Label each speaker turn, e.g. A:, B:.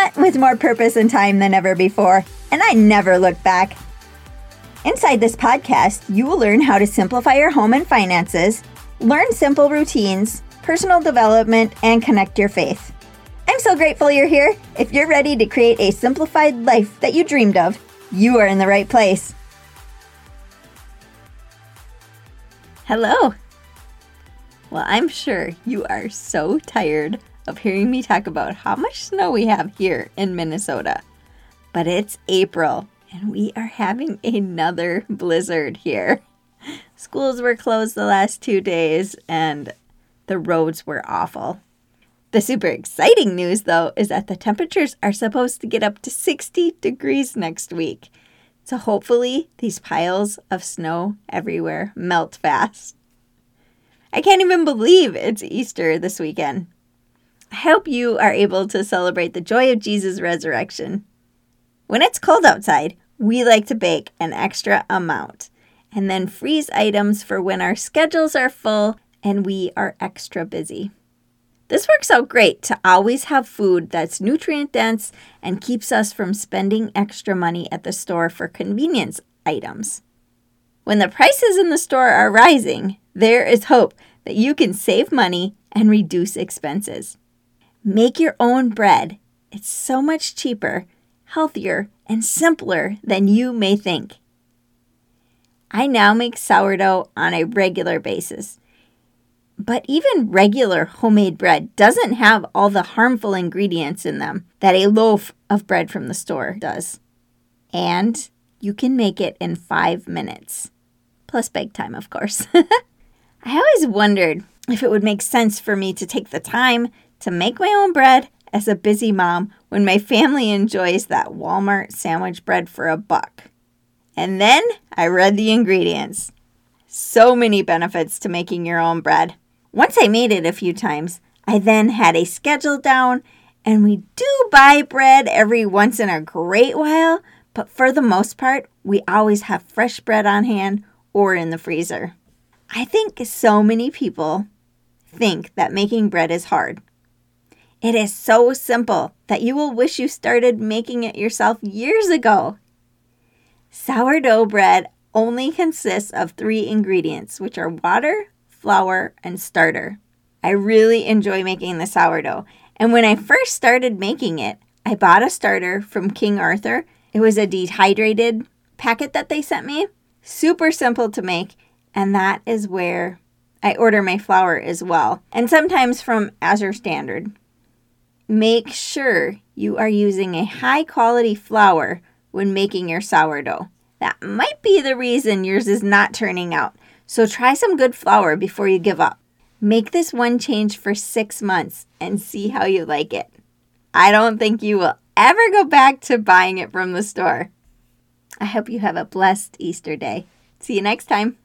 A: But with more purpose and time than ever before, and I never looked back. Inside this podcast, you will learn how to simplify your home and finances, learn simple routines, personal development, and connect your faith. I'm so grateful you're here. If you're ready to create a simplified life that you dreamed of, you are in the right place. Hello. Well, I'm sure you are so tired of hearing me talk about how much snow we have here in Minnesota. But it's April and we are having another blizzard here. Schools were closed the last two days and the roads were awful. The super exciting news, though, is that the temperatures are supposed to get up to 60 degrees next week. So hopefully, these piles of snow everywhere melt fast. I can't even believe it's Easter this weekend. I hope you are able to celebrate the joy of Jesus' resurrection. When it's cold outside, we like to bake an extra amount and then freeze items for when our schedules are full and we are extra busy. This works out great to always have food that's nutrient dense and keeps us from spending extra money at the store for convenience items. When the prices in the store are rising, there is hope that you can save money and reduce expenses. Make your own bread. It's so much cheaper, healthier, and simpler than you may think. I now make sourdough on a regular basis. But even regular homemade bread doesn't have all the harmful ingredients in them that a loaf of bread from the store does. And you can make it in five minutes. Plus bake time, of course. I always wondered if it would make sense for me to take the time to make my own bread as a busy mom when my family enjoys that Walmart sandwich bread for a buck. And then I read the ingredients. So many benefits to making your own bread. Once I made it a few times, I then had a schedule down, and we do buy bread every once in a great while, but for the most part, we always have fresh bread on hand or in the freezer. I think so many people think that making bread is hard. It is so simple that you will wish you started making it yourself years ago. Sourdough bread only consists of three ingredients, which are water, flour, and starter. I really enjoy making the sourdough, and when I first started making it, I bought a starter from King Arthur. It was a dehydrated packet that they sent me. Super simple to make, and that is where I order my flour as well, and sometimes from Azure Standard. Make sure you are using a high quality flour when making your sourdough. That might be the reason yours is not turning out, so try some good flour before you give up. Make this one change for six months and see how you like it. I don't think you will ever go back to buying it from the store. I hope you have a blessed Easter day. See you next time.